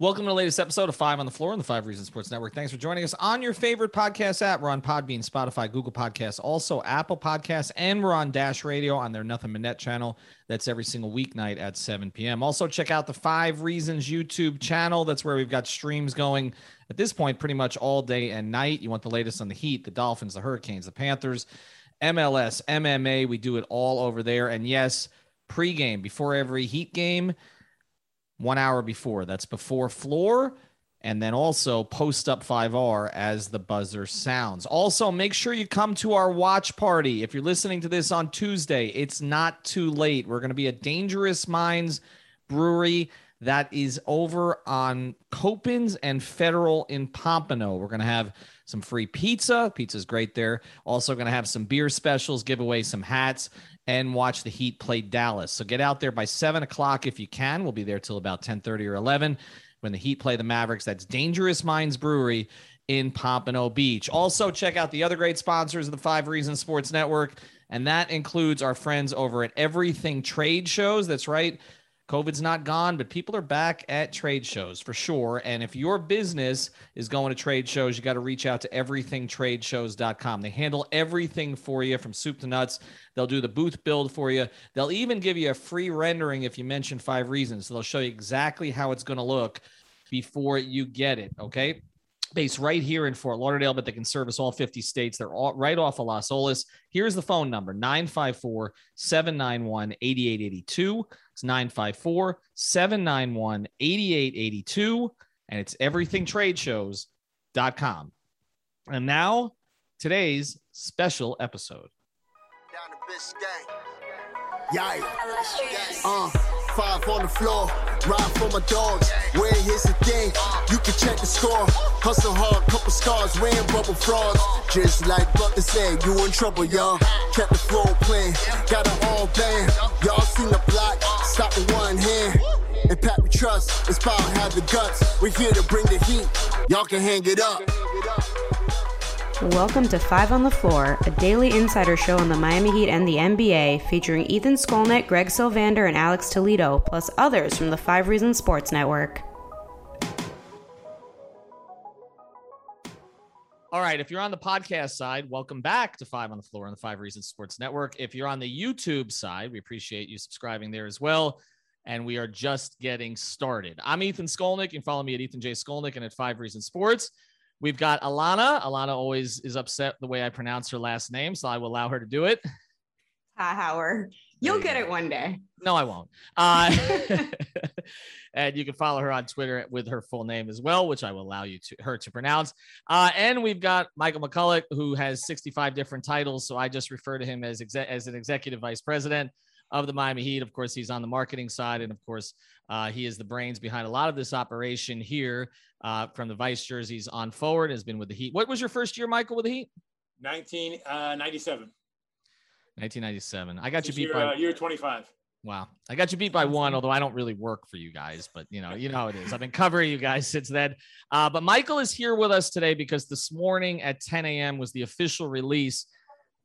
Welcome to the latest episode of Five on the Floor on the Five Reasons Sports Network. Thanks for joining us on your favorite podcast app. We're on Podbean, Spotify, Google Podcasts, also Apple Podcasts, and we're on Dash Radio on their Nothing But Net channel. That's every single weeknight at 7 p.m. Also, check out the Five Reasons YouTube channel. That's where we've got streams going at this point pretty much all day and night. You want the latest on the Heat, the Dolphins, the Hurricanes, the Panthers, MLS, MMA. We do it all over there. And yes, pregame before every Heat game one hour before. That's before floor. And then also post up 5R as the buzzer sounds. Also, make sure you come to our watch party. If you're listening to this on Tuesday, it's not too late. We're going to be at Dangerous Minds Brewery that is over on Copans and Federal in Pompano. We're going to have some free pizza. Pizza's great there. Also, going to have some beer specials, give away some hats, and watch the Heat play Dallas. So get out there by seven o'clock if you can. We'll be there till about 10 30 or 11 when the Heat play the Mavericks. That's Dangerous Minds Brewery in Pompano Beach. Also, check out the other great sponsors of the Five Reasons Sports Network, and that includes our friends over at Everything Trade Shows. That's right. COVID's not gone, but people are back at trade shows for sure. And if your business is going to trade shows, you got to reach out to everythingtradeshows.com. They handle everything for you from soup to nuts. They'll do the booth build for you. They'll even give you a free rendering if you mention five reasons. So they'll show you exactly how it's going to look before you get it. Okay based right here in Fort Lauderdale, but they can service all 50 states. They're all right off of Las Olas. Here's the phone number 954 791 8882. It's 954 791 8882. And it's everythingtradeshows.com. And now, today's special episode. Down to Biscayne. Yikes. Uh, five on the floor, ride for my dogs. Where here's the thing, you can check the score. Hustle hard, couple scars, wearing bubble frauds. Just like Butler said, you in trouble, y'all. Kept the floor playing, got it all band. Y'all seen the block, stop with one hand. And Pat we trust, it's power have the guts. We're here to bring the heat, y'all can hang it up. Welcome to Five on the Floor, a daily insider show on the Miami Heat and the NBA, featuring Ethan Skolnick, Greg Sylvander, and Alex Toledo, plus others from the Five Reasons Sports Network. All right. If you're on the podcast side, welcome back to Five on the Floor on the Five Reasons Sports Network. If you're on the YouTube side, we appreciate you subscribing there as well. And we are just getting started. I'm Ethan Skolnick. You can follow me at Ethan J. Skolnick and at Five Reasons Sports. We've got Alana. Alana always is upset the way I pronounce her last name, so I will allow her to do it. Hi, Howard. You'll get it one day. No, I won't. Uh, and you can follow her on Twitter with her full name as well, which I will allow you to her to pronounce. Uh, and we've got Michael McCullough, who has 65 different titles, so I just refer to him as as an executive vice president of the Miami Heat. Of course, he's on the marketing side, and of course, uh, he is the brains behind a lot of this operation here uh, from the vice jerseys on forward. Has been with the Heat. What was your first year, Michael, with the Heat? 1997. 1997. I got this you beat year, by uh, year 25. Wow, I got you beat by one. Although I don't really work for you guys, but you know, you know how it is. I've been covering you guys since then. Uh, but Michael is here with us today because this morning at 10 a.m. was the official release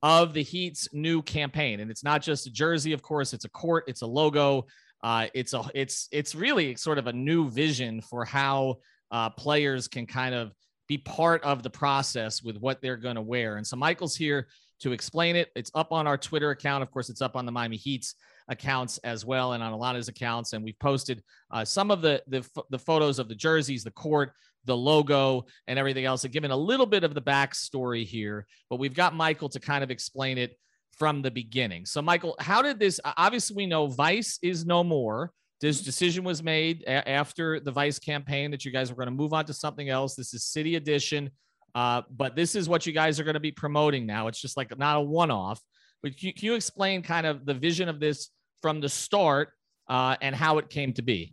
of the Heat's new campaign, and it's not just a jersey. Of course, it's a court, it's a logo, uh, it's a it's it's really sort of a new vision for how uh, players can kind of be part of the process with what they're going to wear. And so Michael's here to explain it. It's up on our Twitter account. Of course, it's up on the Miami Heat's accounts as well, and on a lot of his accounts. And we've posted uh, some of the, the the photos of the jerseys, the court, the logo, and everything else, and given a little bit of the backstory here. But we've got Michael to kind of explain it from the beginning. So, Michael, how did this? Obviously, we know Vice is no more. This decision was made a- after the Vice campaign that you guys were going to move on to something else. This is City Edition, uh, but this is what you guys are going to be promoting now. It's just like not a one-off. But can you, can you explain kind of the vision of this from the start uh, and how it came to be?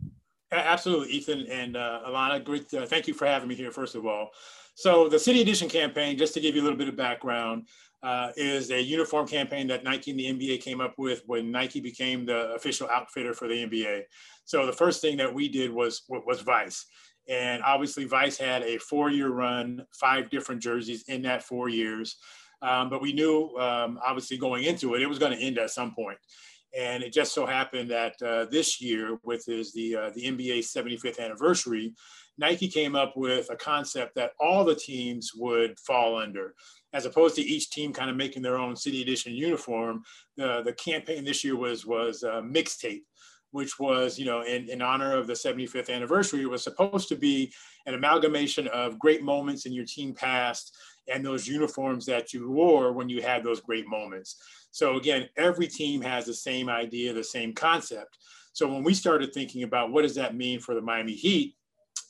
Absolutely, Ethan and uh, Alana. Great. Uh, thank you for having me here, first of all. So, the City Edition campaign, just to give you a little bit of background, uh, is a uniform campaign that Nike and the NBA came up with when Nike became the official outfitter for the NBA. So, the first thing that we did was was Vice, and obviously Vice had a four-year run, five different jerseys in that four years. Um, but we knew, um, obviously, going into it, it was going to end at some point. And it just so happened that uh, this year, with is the uh, the NBA 75th anniversary, Nike came up with a concept that all the teams would fall under, as opposed to each team kind of making their own city edition uniform. The the campaign this year was was uh, mixtape, which was you know in, in honor of the 75th anniversary. It was supposed to be an amalgamation of great moments in your team past and those uniforms that you wore when you had those great moments. So again, every team has the same idea, the same concept. So when we started thinking about what does that mean for the Miami Heat,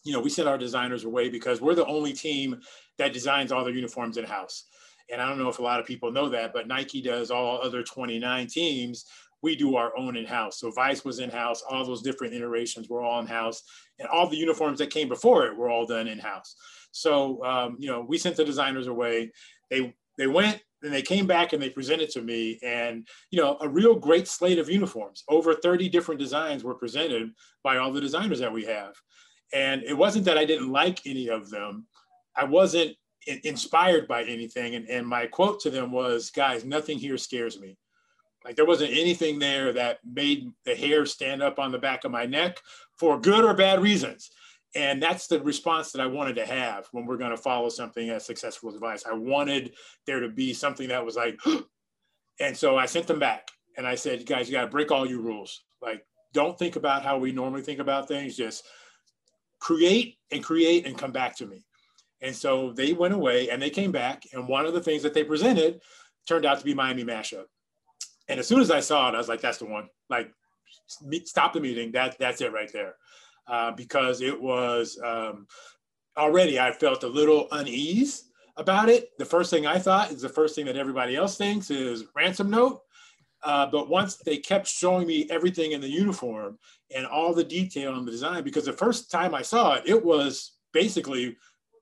you know, we sent our designers away because we're the only team that designs all their uniforms in house. And I don't know if a lot of people know that, but Nike does all other 29 teams. We do our own in house. So Vice was in house. All those different iterations were all in house, and all the uniforms that came before it were all done in house. So um, you know, we sent the designers away. They they went and they came back and they presented to me and you know a real great slate of uniforms over 30 different designs were presented by all the designers that we have and it wasn't that i didn't like any of them i wasn't inspired by anything and, and my quote to them was guys nothing here scares me like there wasn't anything there that made the hair stand up on the back of my neck for good or bad reasons and that's the response that I wanted to have when we're going to follow something as successful as Vice. I wanted there to be something that was like, and so I sent them back and I said, guys, you got to break all your rules. Like, don't think about how we normally think about things. Just create and create and come back to me. And so they went away and they came back. And one of the things that they presented turned out to be Miami Mashup. And as soon as I saw it, I was like, that's the one. Like, stop the meeting. That, that's it right there uh, because it was um, already I felt a little unease about it. The first thing I thought is the first thing that everybody else thinks is ransom note. Uh, but once they kept showing me everything in the uniform and all the detail on the design, because the first time I saw it, it was basically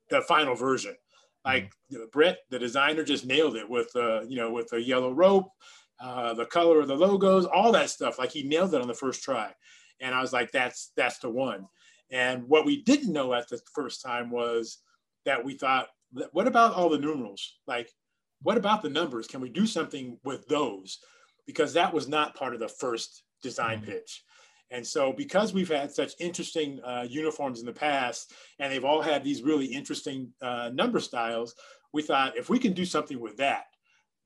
the final version. Like know, Brett, the designer, just nailed it with uh, you know with the yellow rope, uh, the color of the logos, all that stuff. Like he nailed it on the first try and I was like, that's that's the one. And what we didn't know at the first time was that we thought, what about all the numerals? Like, what about the numbers? Can we do something with those? Because that was not part of the first design mm-hmm. pitch. And so, because we've had such interesting uh, uniforms in the past, and they've all had these really interesting uh, number styles, we thought if we can do something with that,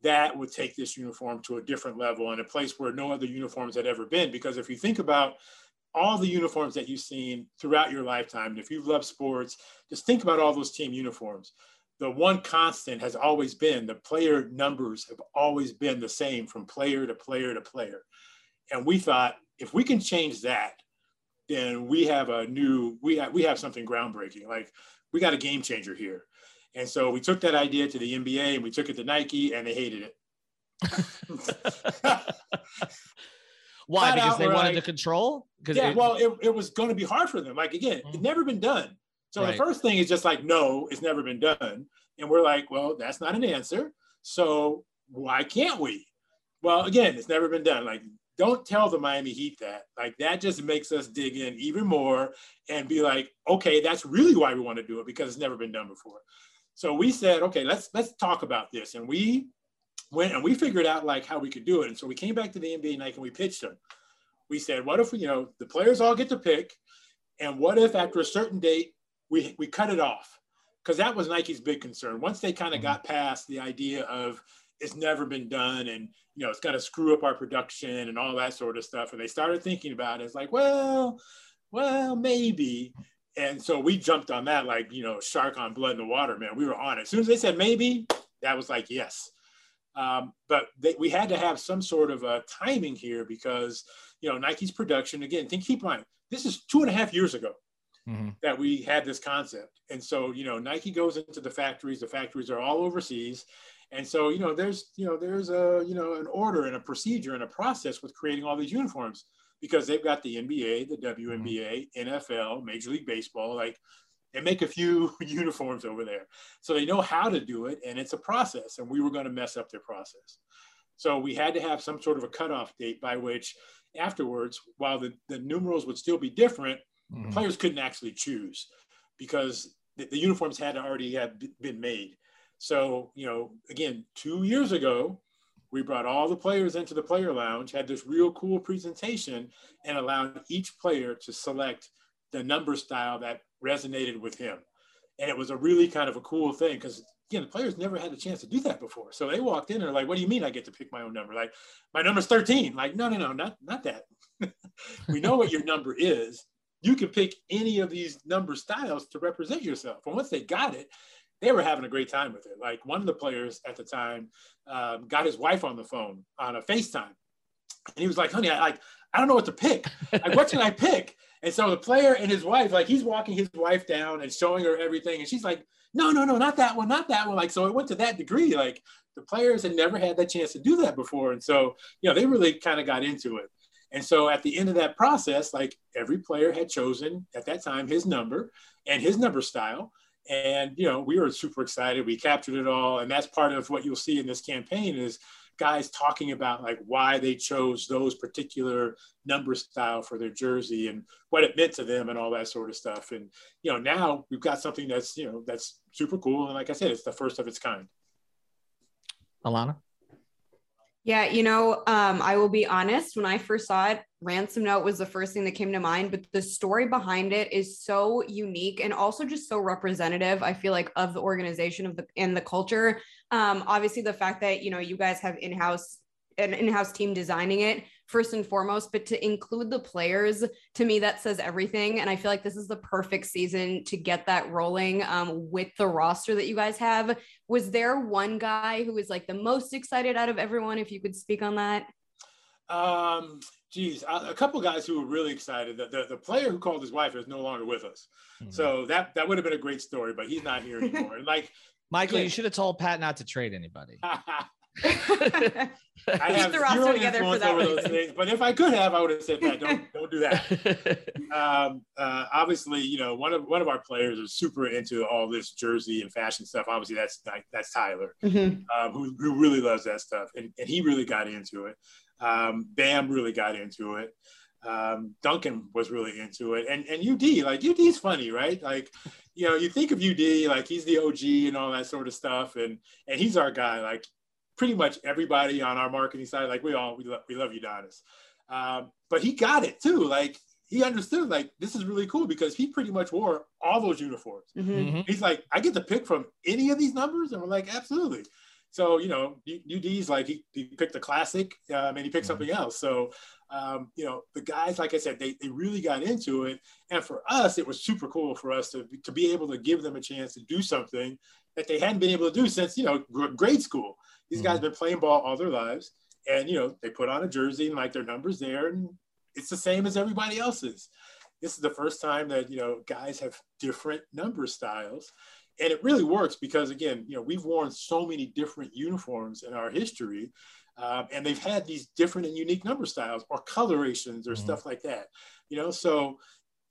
that would take this uniform to a different level and a place where no other uniforms had ever been. Because if you think about all the uniforms that you've seen throughout your lifetime, and if you've loved sports, just think about all those team uniforms. The one constant has always been the player numbers have always been the same from player to player to player. And we thought if we can change that, then we have a new, we have, we have something groundbreaking. Like we got a game changer here. And so we took that idea to the NBA and we took it to Nike and they hated it. Why? because they wanted to control? Because yeah, it, well, it, it was going to be hard for them. Like again, mm-hmm. it's never been done. So right. the first thing is just like, no, it's never been done. And we're like, well, that's not an answer. So why can't we? Well, again, it's never been done. Like, don't tell the Miami Heat that. Like, that just makes us dig in even more and be like, okay, that's really why we want to do it because it's never been done before. So we said, okay, let's let's talk about this. And we went and we figured out like how we could do it. And so we came back to the NBA night and we pitched them. We said, what if we, you know the players all get to pick, and what if after a certain date we we cut it off? Because that was Nike's big concern. Once they kind of mm-hmm. got past the idea of it's never been done and you know it's going to screw up our production and all that sort of stuff, and they started thinking about it, it's like, well, well, maybe. And so we jumped on that like you know shark on blood in the water, man. We were on it. As soon as they said maybe, that was like yes. Um, but they, we had to have some sort of a timing here because, you know, Nike's production, again, think, keep in mind, this is two and a half years ago mm-hmm. that we had this concept. And so, you know, Nike goes into the factories, the factories are all overseas. And so, you know, there's, you know, there's a, you know, an order and a procedure and a process with creating all these uniforms because they've got the NBA, the WNBA, NFL, Major League Baseball, like they make a few uniforms over there. So they know how to do it and it's a process and we were going to mess up their process. So we had to have some sort of a cutoff date by which afterwards, while the, the numerals would still be different, mm-hmm. players couldn't actually choose because the, the uniforms had already have been made. So, you know, again, two years ago, we brought all the players into the player lounge, had this real cool presentation, and allowed each player to select the number style that resonated with him. And it was a really kind of a cool thing because again, the players never had a chance to do that before. So they walked in and are like, what do you mean I get to pick my own number? Like, my number's 13. Like, no, no, no, not, not that. we know what your number is. You can pick any of these number styles to represent yourself. And once they got it, they were having a great time with it. Like one of the players at the time um, got his wife on the phone on a FaceTime. And he was like, honey, I like, I don't know what to pick. Like, what should I pick? And so the player and his wife, like he's walking his wife down and showing her everything. And she's like, no, no, no, not that one, not that one. Like, so it went to that degree. Like the players had never had that chance to do that before. And so, you know, they really kind of got into it. And so at the end of that process, like every player had chosen at that time his number and his number style. And, you know, we were super excited. We captured it all. And that's part of what you'll see in this campaign is guys talking about like why they chose those particular number style for their jersey and what it meant to them and all that sort of stuff. And, you know, now we've got something that's, you know, that's super cool. And like I said, it's the first of its kind. Alana? Yeah, you know, um, I will be honest. When I first saw it, Ransom Note was the first thing that came to mind, but the story behind it is so unique and also just so representative. I feel like of the organization of the and the culture. Um, obviously, the fact that you know you guys have in-house an in-house team designing it first and foremost but to include the players to me that says everything and i feel like this is the perfect season to get that rolling um, with the roster that you guys have was there one guy who was like the most excited out of everyone if you could speak on that um geez a couple guys who were really excited the, the, the, player who called his wife is no longer with us mm-hmm. so that that would have been a great story but he's not here anymore like michael yeah. you should have told pat not to trade anybody I have the zero influence over those things, but if I could have, I would have said that. Don't don't do that. um, uh, obviously, you know one of one of our players is super into all this jersey and fashion stuff. Obviously, that's that's Tyler, mm-hmm. um, who who really loves that stuff, and, and he really got into it. Um, Bam really got into it. Um, Duncan was really into it, and and UD like UD's funny, right? Like, you know, you think of UD like he's the OG and all that sort of stuff, and and he's our guy. Like pretty much everybody on our marketing side, like we all we love, we love Udonis. Um, but he got it too. Like he understood like this is really cool because he pretty much wore all those uniforms. Mm-hmm. mm-hmm. He's like, I get to pick from any of these numbers, and we're like, absolutely. So you know, UD's like he, he picked a classic um, and he picked mm-hmm. something else. So um, you know, the guys, like I said, they, they really got into it, and for us, it was super cool for us to to be able to give them a chance to do something that they hadn't been able to do since you know grade school. These mm-hmm. guys have been playing ball all their lives, and you know they put on a jersey and like their numbers there, and it's the same as everybody else's. This is the first time that you know guys have different number styles, and it really works because again, you know we've worn so many different uniforms in our history. Um, and they've had these different and unique number styles or colorations or mm-hmm. stuff like that you know so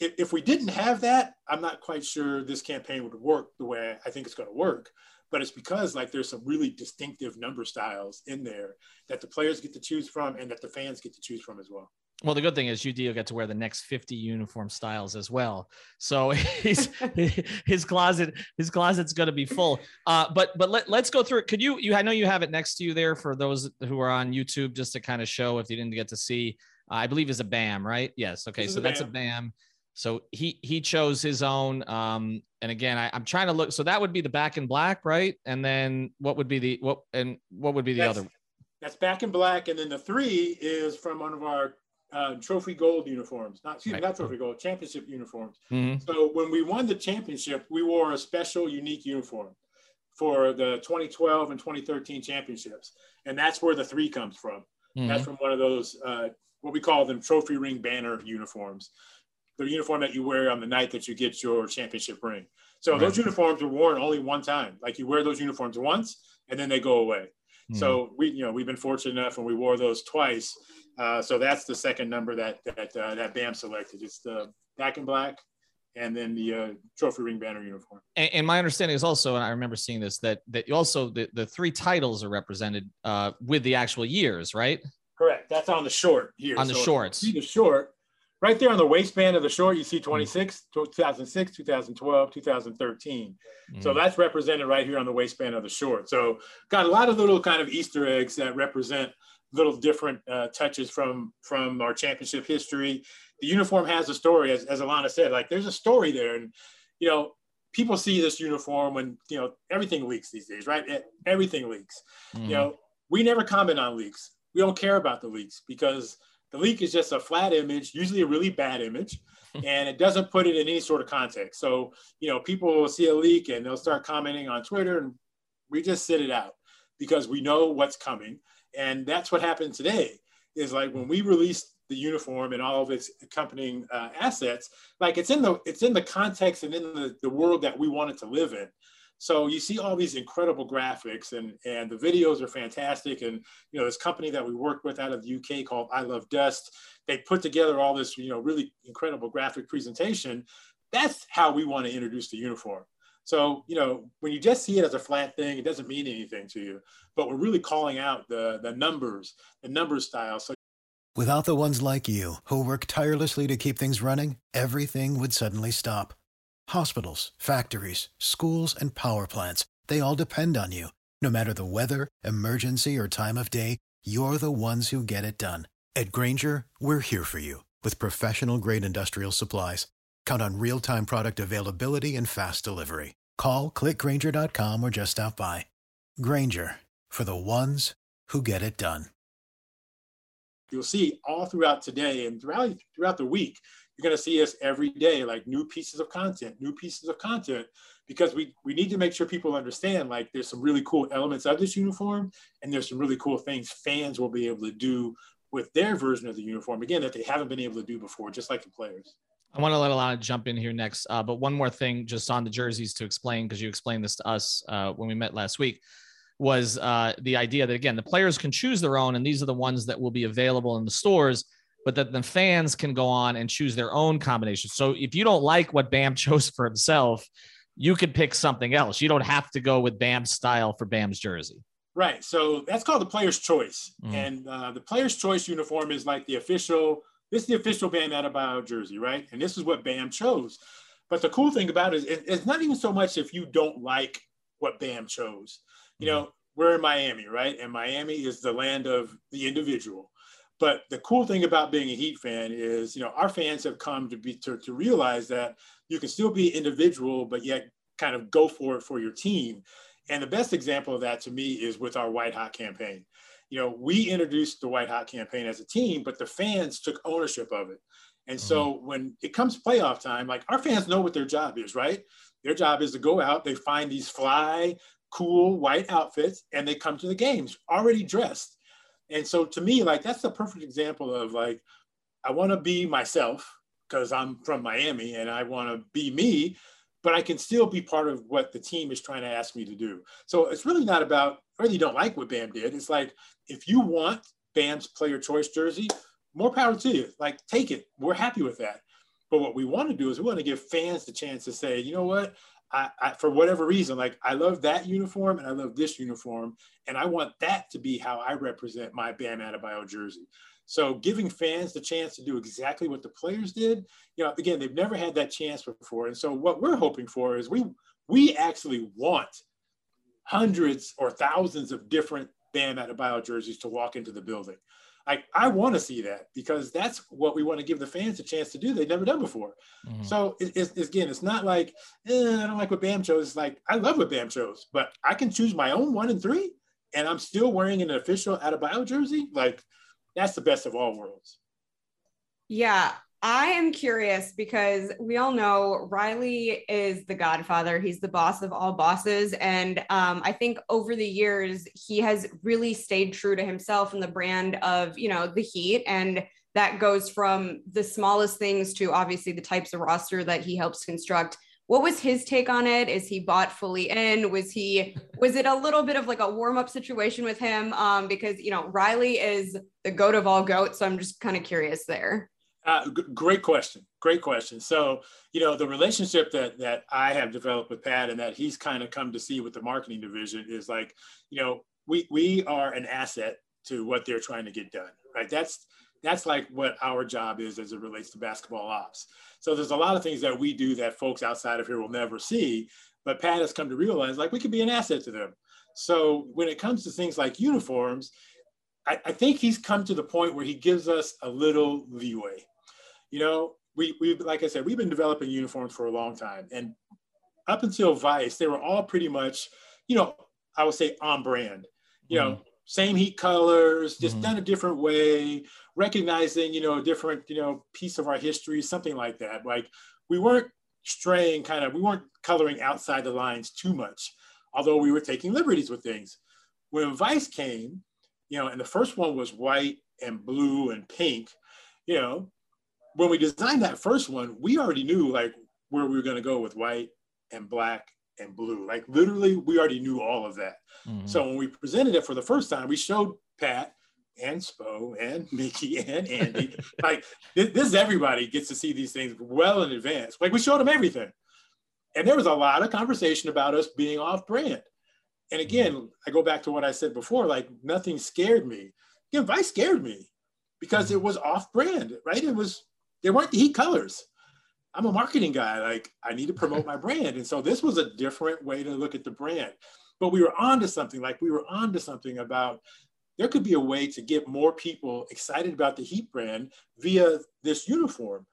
if, if we didn't have that, I'm not quite sure this campaign would work the way I think it's going to work. But it's because like there's some really distinctive number styles in there that the players get to choose from and that the fans get to choose from as well. Well, the good thing is UD will get to wear the next 50 uniform styles as well. So he's, his closet, his closet's going to be full. Uh, but but let, let's go through it. Could you you I know you have it next to you there for those who are on YouTube just to kind of show if you didn't get to see. Uh, I believe is a BAM, right? Yes. Okay, so a that's a BAM. So he he chose his own. Um, and again, I, am trying to look. So that would be the back in black, right? And then what would be the what and what would be the that's, other? That's back in black, and then the three is from one of our uh, trophy gold uniforms. Not excuse right. me, not trophy gold, championship uniforms. Mm-hmm. So when we won the championship, we wore a special, unique uniform for the 2012 and 2013 championships, and that's where the three comes from. Mm-hmm. That's from one of those uh, what we call them trophy ring banner uniforms the uniform that you wear on the night that you get your championship ring. So right. those uniforms were worn only one time. Like you wear those uniforms once and then they go away. Mm. So we, you know, we've been fortunate enough and we wore those twice. Uh, so that's the second number that that uh, that BAM selected. It's the back and black, and then the uh, trophy ring banner uniform. And, and, my understanding is also, and I remember seeing this, that that also the, the three titles are represented uh, with the actual years, right? Correct. That's on the short here. On the so shorts. See the short right there on the waistband of the short. You see 26, 2006, 2012, 2013. Mm. So that's represented right here on the waistband of the short. So got a lot of little kind of Easter eggs that represent little different uh, touches from from our championship history. The uniform has a story, as, as Alana said. Like there's a story there, and you know people see this uniform when you know everything leaks these days, right? Everything leaks. Mm-hmm. You know we never comment on leaks. We don't care about the leaks because the leak is just a flat image, usually a really bad image, and it doesn't put it in any sort of context. So you know people will see a leak and they'll start commenting on Twitter, and we just sit it out because we know what's coming and that's what happened today is like when we released the uniform and all of its accompanying uh, assets like it's in the it's in the context and in the, the world that we wanted to live in so you see all these incredible graphics and and the videos are fantastic and you know this company that we worked with out of the uk called i love dust they put together all this you know really incredible graphic presentation that's how we want to introduce the uniform so, you know, when you just see it as a flat thing, it doesn't mean anything to you. But we're really calling out the the numbers, the number style. So without the ones like you who work tirelessly to keep things running, everything would suddenly stop. Hospitals, factories, schools, and power plants, they all depend on you. No matter the weather, emergency, or time of day, you're the ones who get it done. At Grainger, we're here for you with professional grade industrial supplies. Count on real time product availability and fast delivery. Call clickgrainger.com or just stop by. Grainger for the ones who get it done. You'll see all throughout today and throughout throughout the week, you're going to see us every day, like new pieces of content, new pieces of content, because we we need to make sure people understand like there's some really cool elements of this uniform, and there's some really cool things fans will be able to do with their version of the uniform again that they haven't been able to do before, just like the players. I want to let Alana jump in here next. Uh, but one more thing just on the jerseys to explain, because you explained this to us uh, when we met last week, was uh, the idea that, again, the players can choose their own, and these are the ones that will be available in the stores, but that the fans can go on and choose their own combination. So if you don't like what Bam chose for himself, you could pick something else. You don't have to go with Bam's style for Bam's jersey. Right. So that's called the player's choice. Mm. And uh, the player's choice uniform is like the official this is the official Bam Adebayo jersey, right? And this is what Bam chose. But the cool thing about it is it's not even so much if you don't like what Bam chose. You know, we're in Miami, right? And Miami is the land of the individual. But the cool thing about being a Heat fan is, you know, our fans have come to be to, to realize that you can still be individual, but yet kind of go for it for your team. And the best example of that to me is with our White Hot campaign you know, we introduced the White Hot campaign as a team, but the fans took ownership of it. And so mm-hmm. when it comes playoff time, like our fans know what their job is, right? Their job is to go out, they find these fly, cool white outfits, and they come to the games already dressed. And so to me, like that's the perfect example of like, I want to be myself because I'm from Miami and I want to be me, but I can still be part of what the team is trying to ask me to do. So it's really not about whether you don't like what Bam did. It's like if you want Bam's player choice jersey, more power to you. Like take it. We're happy with that. But what we want to do is we want to give fans the chance to say, you know what? I, I, for whatever reason, like I love that uniform and I love this uniform, and I want that to be how I represent my Bam Adebayo jersey. So giving fans the chance to do exactly what the players did, you know, again, they've never had that chance before. And so what we're hoping for is we we actually want hundreds or thousands of different Bam Adebayo jerseys to walk into the building. I, I want to see that because that's what we want to give the fans a chance to do. They've never done before. Mm-hmm. So it, it's, it's, again, it's not like eh, I don't like what Bam chose. It's like I love what Bam chose, but I can choose my own one and three, and I'm still wearing an official Adebayo jersey. Like that's the best of all worlds. Yeah, I am curious because we all know Riley is the godfather. He's the boss of all bosses. And um, I think over the years, he has really stayed true to himself and the brand of, you know, the Heat. And that goes from the smallest things to obviously the types of roster that he helps construct what was his take on it? Is he bought fully in? Was he was it a little bit of like a warm up situation with him? Um, because you know Riley is the goat of all goats, so I'm just kind of curious there. Uh, g- great question. Great question. So, you know, the relationship that that I have developed with Pat and that he's kind of come to see with the marketing division is like, you know, we we are an asset to what they're trying to get done, right? That's that's like what our job is as it relates to basketball ops. So there's a lot of things that we do that folks outside of here will never see, but Pat has come to realize like we could be an asset to them. So when it comes to things like uniforms, I, I think he's come to the point where he gives us a little leeway you know, we we like I said, we've been developing uniforms for a long time, and up until Vice, they were all pretty much, you know, I would say on brand. You mm-hmm. know, same heat colors, just mm-hmm. done a different way, recognizing you know a different you know piece of our history, something like that. Like we weren't straying, kind of, we weren't coloring outside the lines too much, although we were taking liberties with things. When Vice came, you know, and the first one was white and blue and pink, you know, when we designed that first one, we already knew like where we were going to go with white and black and blue. Like literally, we already knew all of that. Mm-hmm. So when we presented it for the first time, we showed Pat and Spo and Micky and Andy. like this, this, everybody gets to see these things well in advance. Like we showed them everything. And there was a lot of conversation about us being off brand. And again, mm-hmm. I go back to what I said before, like nothing scared me. Again, Vice scared me because it mm-hmm. was off brand, right? It was they weren't the heat colors. I'm a marketing guy. Like I need to promote my brand. And so this was a different way to look at the brand. But we were on to something, like we were on to something about there could be a way to get more people excited about the Heat brand via this uniform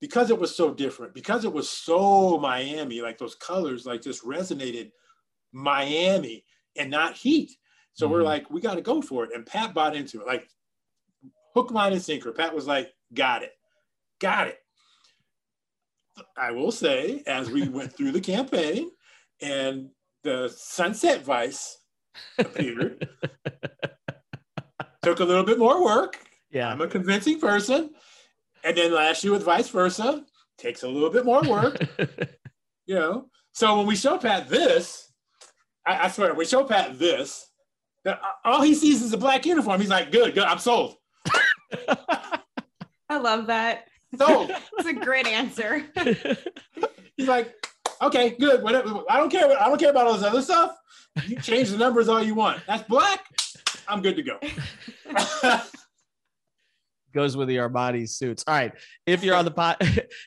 because it was so different, because it was so Miami, like those colors like just resonated Miami and not Heat. So mm-hmm. we're like, we got to go for it. And Pat bought into it, like hook, line, and sinker. Pat was like, got it. Got it. I will say, as we went through the campaign and the Sunset Vice appeared, took a little bit more work. Yeah. I'm a convincing person. And then last year with vice versa, takes a little bit more work. you know, so when we show Pat this, I, I swear, we show Pat this, uh, all he sees is a black uniform. He's like, good, good, I'm sold. I love that. So it's a great answer. He's like, okay, good. Whatever. I don't care. I don't care about all this other stuff. You change the numbers all you want. That's black. I'm good to go. Goes with the Armani suits. All right. If you're on the pod,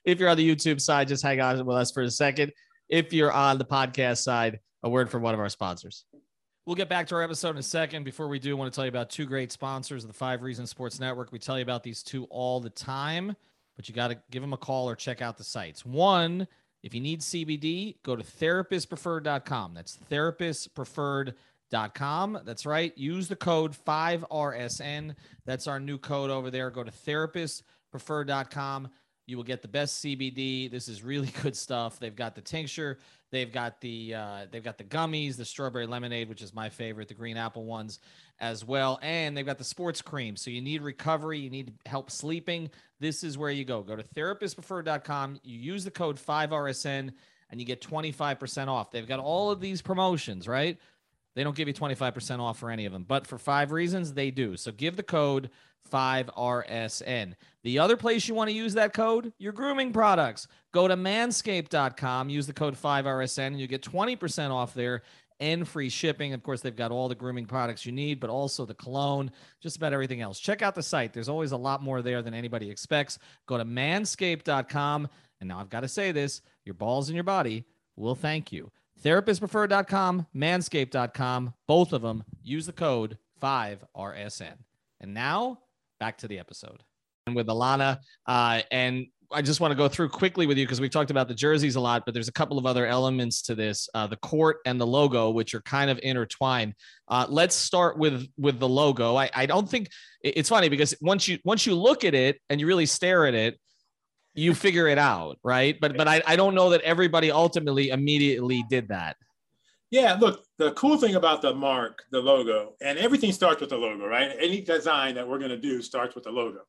if you're on the YouTube side, just hang on with us for a second. If you're on the podcast side, a word from one of our sponsors. We'll get back to our episode in a second. Before we do, I want to tell you about two great sponsors of the Five Reasons Sports Network. We tell you about these two all the time but you got to give them a call or check out the sites. One, if you need CBD, go to therapistpreferred.com. That's therapistpreferred.com. That's right. Use the code 5RSN. That's our new code over there. Go to therapistpreferred.com. You will get the best CBD. This is really good stuff. They've got the tincture, they've got the uh, they've got the gummies, the strawberry lemonade, which is my favorite, the green apple ones as well, and they've got the sports cream. So you need recovery, you need help sleeping. This is where you go. Go to therapistpreferred.com. You use the code 5RSN and you get 25% off. They've got all of these promotions, right? They don't give you 25% off for any of them, but for five reasons, they do. So give the code 5RSN. The other place you want to use that code, your grooming products. Go to manscaped.com, use the code 5RSN, and you get 20% off there and free shipping. Of course, they've got all the grooming products you need, but also the cologne, just about everything else. Check out the site. There's always a lot more there than anybody expects. Go to manscaped.com. And now I've got to say this your balls and your body will thank you. Therapistpreferred.com, manscaped.com, both of them. Use the code 5RSN. And now back to the episode. And with Alana, uh, and I just want to go through quickly with you because we've talked about the jerseys a lot, but there's a couple of other elements to this: uh, the court and the logo, which are kind of intertwined. Uh, let's start with with the logo. I, I don't think it's funny because once you once you look at it and you really stare at it, you figure it out, right? But but I, I don't know that everybody ultimately immediately did that. Yeah, look, the cool thing about the mark, the logo, and everything starts with the logo, right? Any design that we're going to do starts with the logo.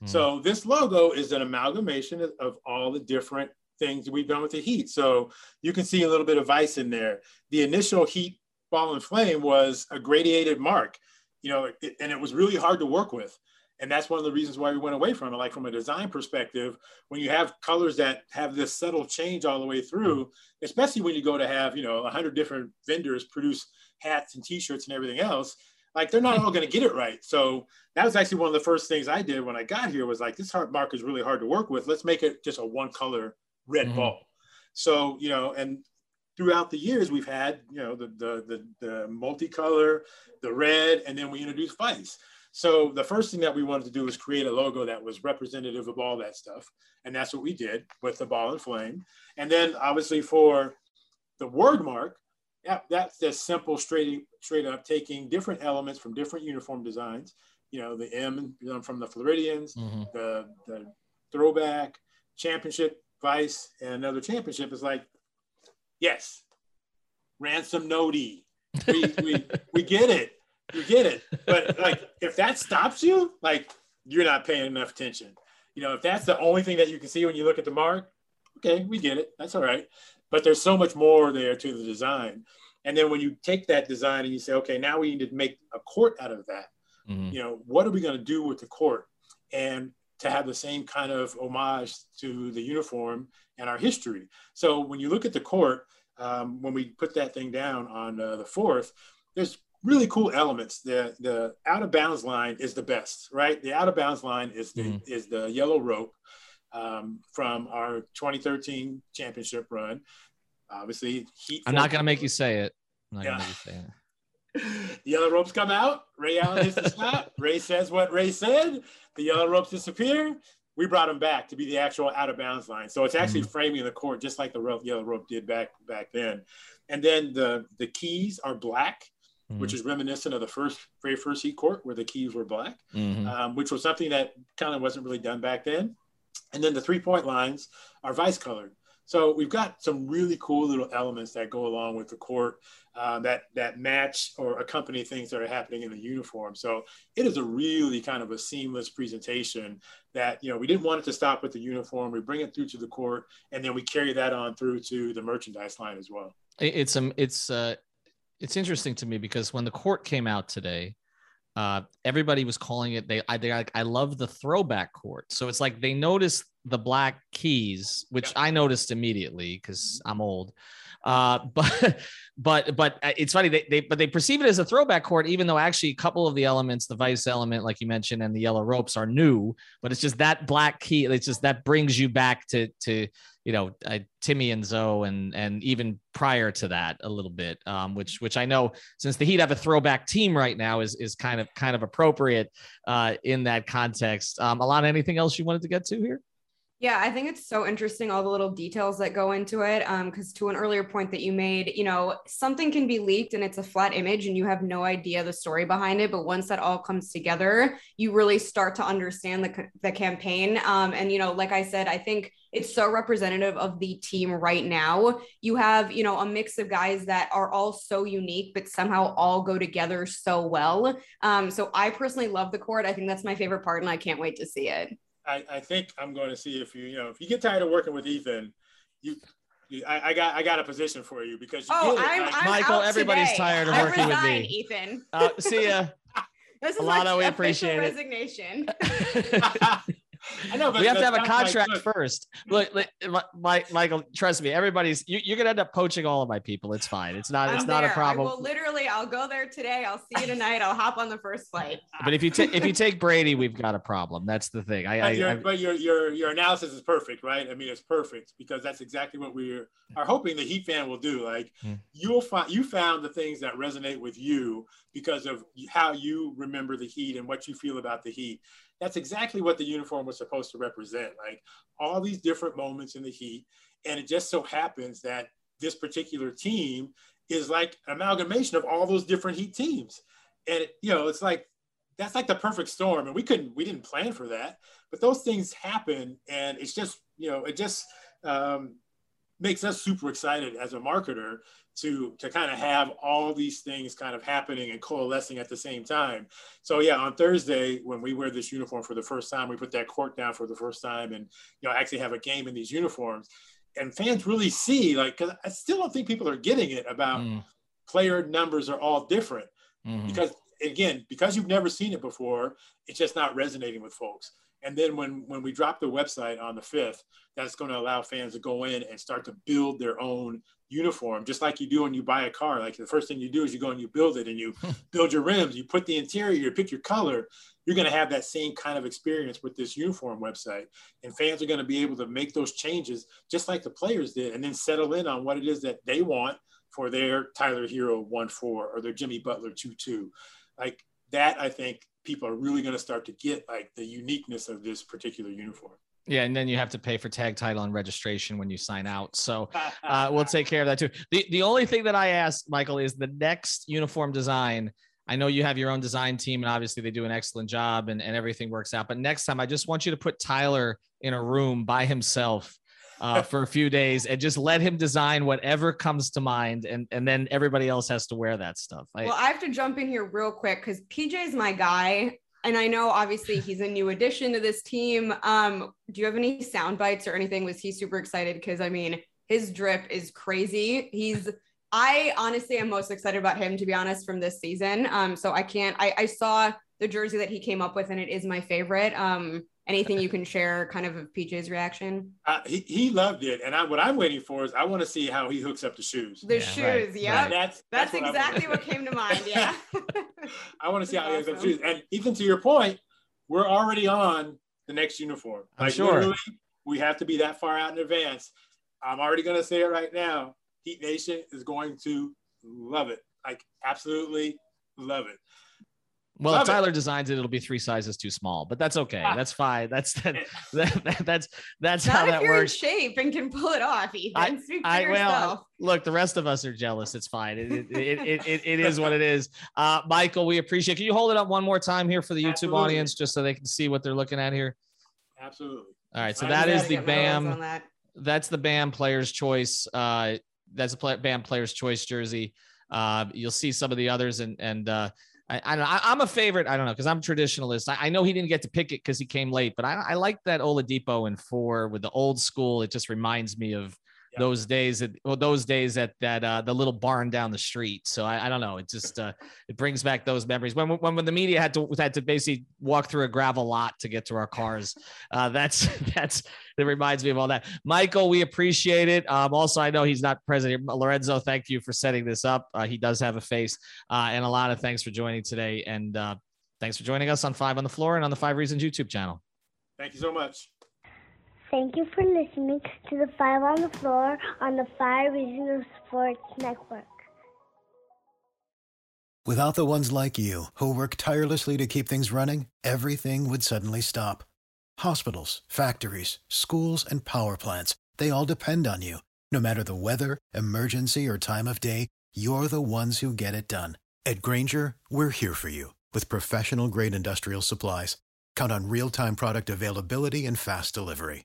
Hmm. So this logo is an amalgamation of, of all the different things we've done with the Heat. So you can see a little bit of ice in there. The initial Heat ball and flame was a gradiated mark, you know, and it was really hard to work with. And that's one of the reasons why we went away from it. Like from a design perspective, when you have colors that have this subtle change all the way through, especially when you go to have, you know, 100 different vendors produce hats and t-shirts and everything else, like they're not all going to get it right. So that was actually one of the first things I did when I got here was like, this heart mark is really hard to work with. Let's make it just a one color red mm-hmm. ball. So, you know, and throughout the years we've had, you know, the, the, the, the multicolor, the red, and then we introduced Vice. So the first thing that we wanted to do was create a logo that was representative of all that stuff. And that's what we did with the ball and flame. And then obviously for the word mark, yeah, that's just simple, straight, straight up taking different elements from different uniform designs. You know, the M from the Floridians, mm-hmm. the, the throwback, championship, vice, and another championship is like, yes, ransom noti. We, we, we get it. We get it. But like, if that stops you, like, you're not paying enough attention. You know, if that's the only thing that you can see when you look at the mark, okay, we get it. That's all right but there's so much more there to the design. And then when you take that design and you say, okay, now we need to make a court out of that. Mm-hmm. You know, what are we going to do with the court? And to have the same kind of homage to the uniform and our history. So when you look at the court, um, when we put that thing down on uh, the fourth, there's really cool elements. The the out of bounds line is the best, right? The out of bounds line is the mm-hmm. is the yellow rope um, from our 2013 championship run. Obviously, Heat. I'm not going to make you say it. I'm not yeah. going to make you say it. the yellow ropes come out. Ray Allen hits the shot. Ray says what Ray said. The yellow ropes disappear. We brought them back to be the actual out of bounds line. So it's actually mm-hmm. framing the court just like the yellow rope did back back then. And then the the keys are black, mm-hmm. which is reminiscent of the first very first heat court where the keys were black, mm-hmm. um, which was something that kind of wasn't really done back then. And then the three point lines are vice colored. So we've got some really cool little elements that go along with the court uh, that that match or accompany things that are happening in the uniform. So it is a really kind of a seamless presentation that you know we didn't want it to stop with the uniform. We bring it through to the court, and then we carry that on through to the merchandise line as well. It's um it's uh it's interesting to me because when the court came out today, uh, everybody was calling it. They, I, they, like, I love the throwback court. So it's like they noticed the black keys, which I noticed immediately because I'm old. Uh, but but but uh, it's funny they, they but they perceive it as a throwback court, even though actually a couple of the elements, the vice element, like you mentioned, and the yellow ropes are new. But it's just that black key. It's just that brings you back to to you know uh, Timmy and Zo and and even prior to that a little bit, um, which which I know since the Heat have a throwback team right now is is kind of kind of appropriate uh, in that context. Um, Alana, anything else you wanted to get to here? Yeah, I think it's so interesting all the little details that go into it. Because um, to an earlier point that you made, you know, something can be leaked and it's a flat image and you have no idea the story behind it. But once that all comes together, you really start to understand the the campaign. Um, and you know, like I said, I think it's so representative of the team right now. You have, you know, a mix of guys that are all so unique, but somehow all go together so well. Um, so I personally love the court. I think that's my favorite part, and I can't wait to see it. I, I think I'm going to see if you, you know, if you get tired of working with Ethan, you, I, I, got I got a position for you because you oh, I'm, I'm Michael, everybody's today. tired of working with me. Ethan. Uh, see ya. this is Alana, we appreciate it. resignation. I know, we have to have a contract like, first. Look, look, Michael, trust me. Everybody's you, are gonna end up poaching all of my people. It's fine. It's not. I'm it's not a problem. I will literally. I'll go there today. I'll see you tonight. I'll hop on the first flight. But if you take if you take Brady, we've got a problem. That's the thing. I, but, your, but your your your analysis is perfect, right? I mean, it's perfect because that's exactly what we are hoping the Heat fan will do. Like hmm. you'll find you found the things that resonate with you because of how you remember the Heat and what you feel about the Heat that's exactly what the uniform was supposed to represent like all these different moments in the heat. And it just so happens that this particular team is like amalgamation of all those different heat teams. And it, you know it's like that's like the perfect storm. And we couldn't we didn't plan for that. But those things happen and it's just you know it just um, makes us super excited as a marketer to to kind of have all these things kind of happening and coalescing at the same time. So yeah, on Thursday when we wear this uniform for the first time, we put that court down for the first time, and you know actually have a game in these uniforms. and fans really see like because I still don't think people are getting it about mm. player numbers are all different mm-hmm. because again because you've never seen it before it's just not resonating with folks and then when when we drop the website on the fifth that's going to allow fans to go in and start to build their own uniform just like you do when you buy a car. Like the first thing you do is you go and you build it and you hmm. build your rims you put the interior you pick your color you're going to have that same kind of experience with this uniform website. And fans are going to be able to make those changes just like the players did and then settle in on what it is that they want for their tyler Herro 1-4 or their jimmy butler 2-2 like that i think people are really going to start to get like the uniqueness of this particular uniform yeah, and then you have to pay for tag title and registration when you sign out. So uh, we'll take care of that too. The the only thing that I ask Michael is the next uniform design. I know you have your own design team, and obviously they do an excellent job, and, and everything works out. But next time, I just want you to put Tyler in a room by himself uh, for a few days and just let him design whatever comes to mind, and and then everybody else has to wear that stuff. I, well, I have to jump in here real quick because PJ is my guy and I know obviously he's a new addition to this team. Um, do you have any sound bites or anything? Was he super excited? Because I mean, his drip is crazy. He's I honestly am most excited about him to be honest from this season. Um, so I can't I, I saw the jersey that he came up with and it is my favorite. Um, anything you can share kind of of PJ's reaction? Uh, he, he loved it. And I, what I'm waiting for is I want to see how he hooks up the shoes. The yeah, shoes, right, yeah. Right. That's, that's, that's exactly what came to mind. Yeah. I want to see how awesome. he hooks up the shoes. And even to your point, we're already on the next uniform. Like sure. we have to be that far out in advance. I'm already going to say it right now. Heat Nation is going to love it. Like absolutely love it. Well, Love if Tyler it. designs it, it'll be three sizes too small, but that's okay. Ah. That's fine. That's that, that, that that's that's Not how that works. shape and can pull it off, Ethan. I, Speak I, well, look, the rest of us are jealous. It's fine. It it, it, it, it is what it is. Uh, Michael, we appreciate. Can you hold it up one more time here for the YouTube Absolutely. audience, just so they can see what they're looking at here? Absolutely. All right. So that is the BAM. That. That's the BAM Player's Choice. Uh, that's a play, BAM Player's Choice jersey. Uh, you'll see some of the others and and. Uh, I, I don't know. I, am a favorite. I don't know because I'm traditionalist. I, I, know he didn't get to pick it because he came late, but I, I like that Oladipo in four with the old school. It just reminds me of those days at well, those days at that uh, the little barn down the street. So I, I don't know. It just uh, it brings back those memories when, when when the media had to had to basically walk through a gravel lot to get to our cars. Uh, that's that's that reminds me of all that. Michael, we appreciate it. Um, also, I know he's not present Lorenzo, thank you for setting this up. Uh, he does have a face, uh, and a lot of thanks for joining today. And uh, thanks for joining us on Five on the Floor and on the Five Reasons YouTube channel. Thank you so much. Thank you for listening to the Five on the Floor on the Five Reasons Sports Network. Without the ones like you, who work tirelessly to keep things running, everything would suddenly stop. Hospitals, factories, schools, and power plants, they all depend on you. No matter the weather, emergency, or time of day, you're the ones who get it done. At Grainger, we're here for you with professional grade industrial supplies. Count on real time product availability and fast delivery.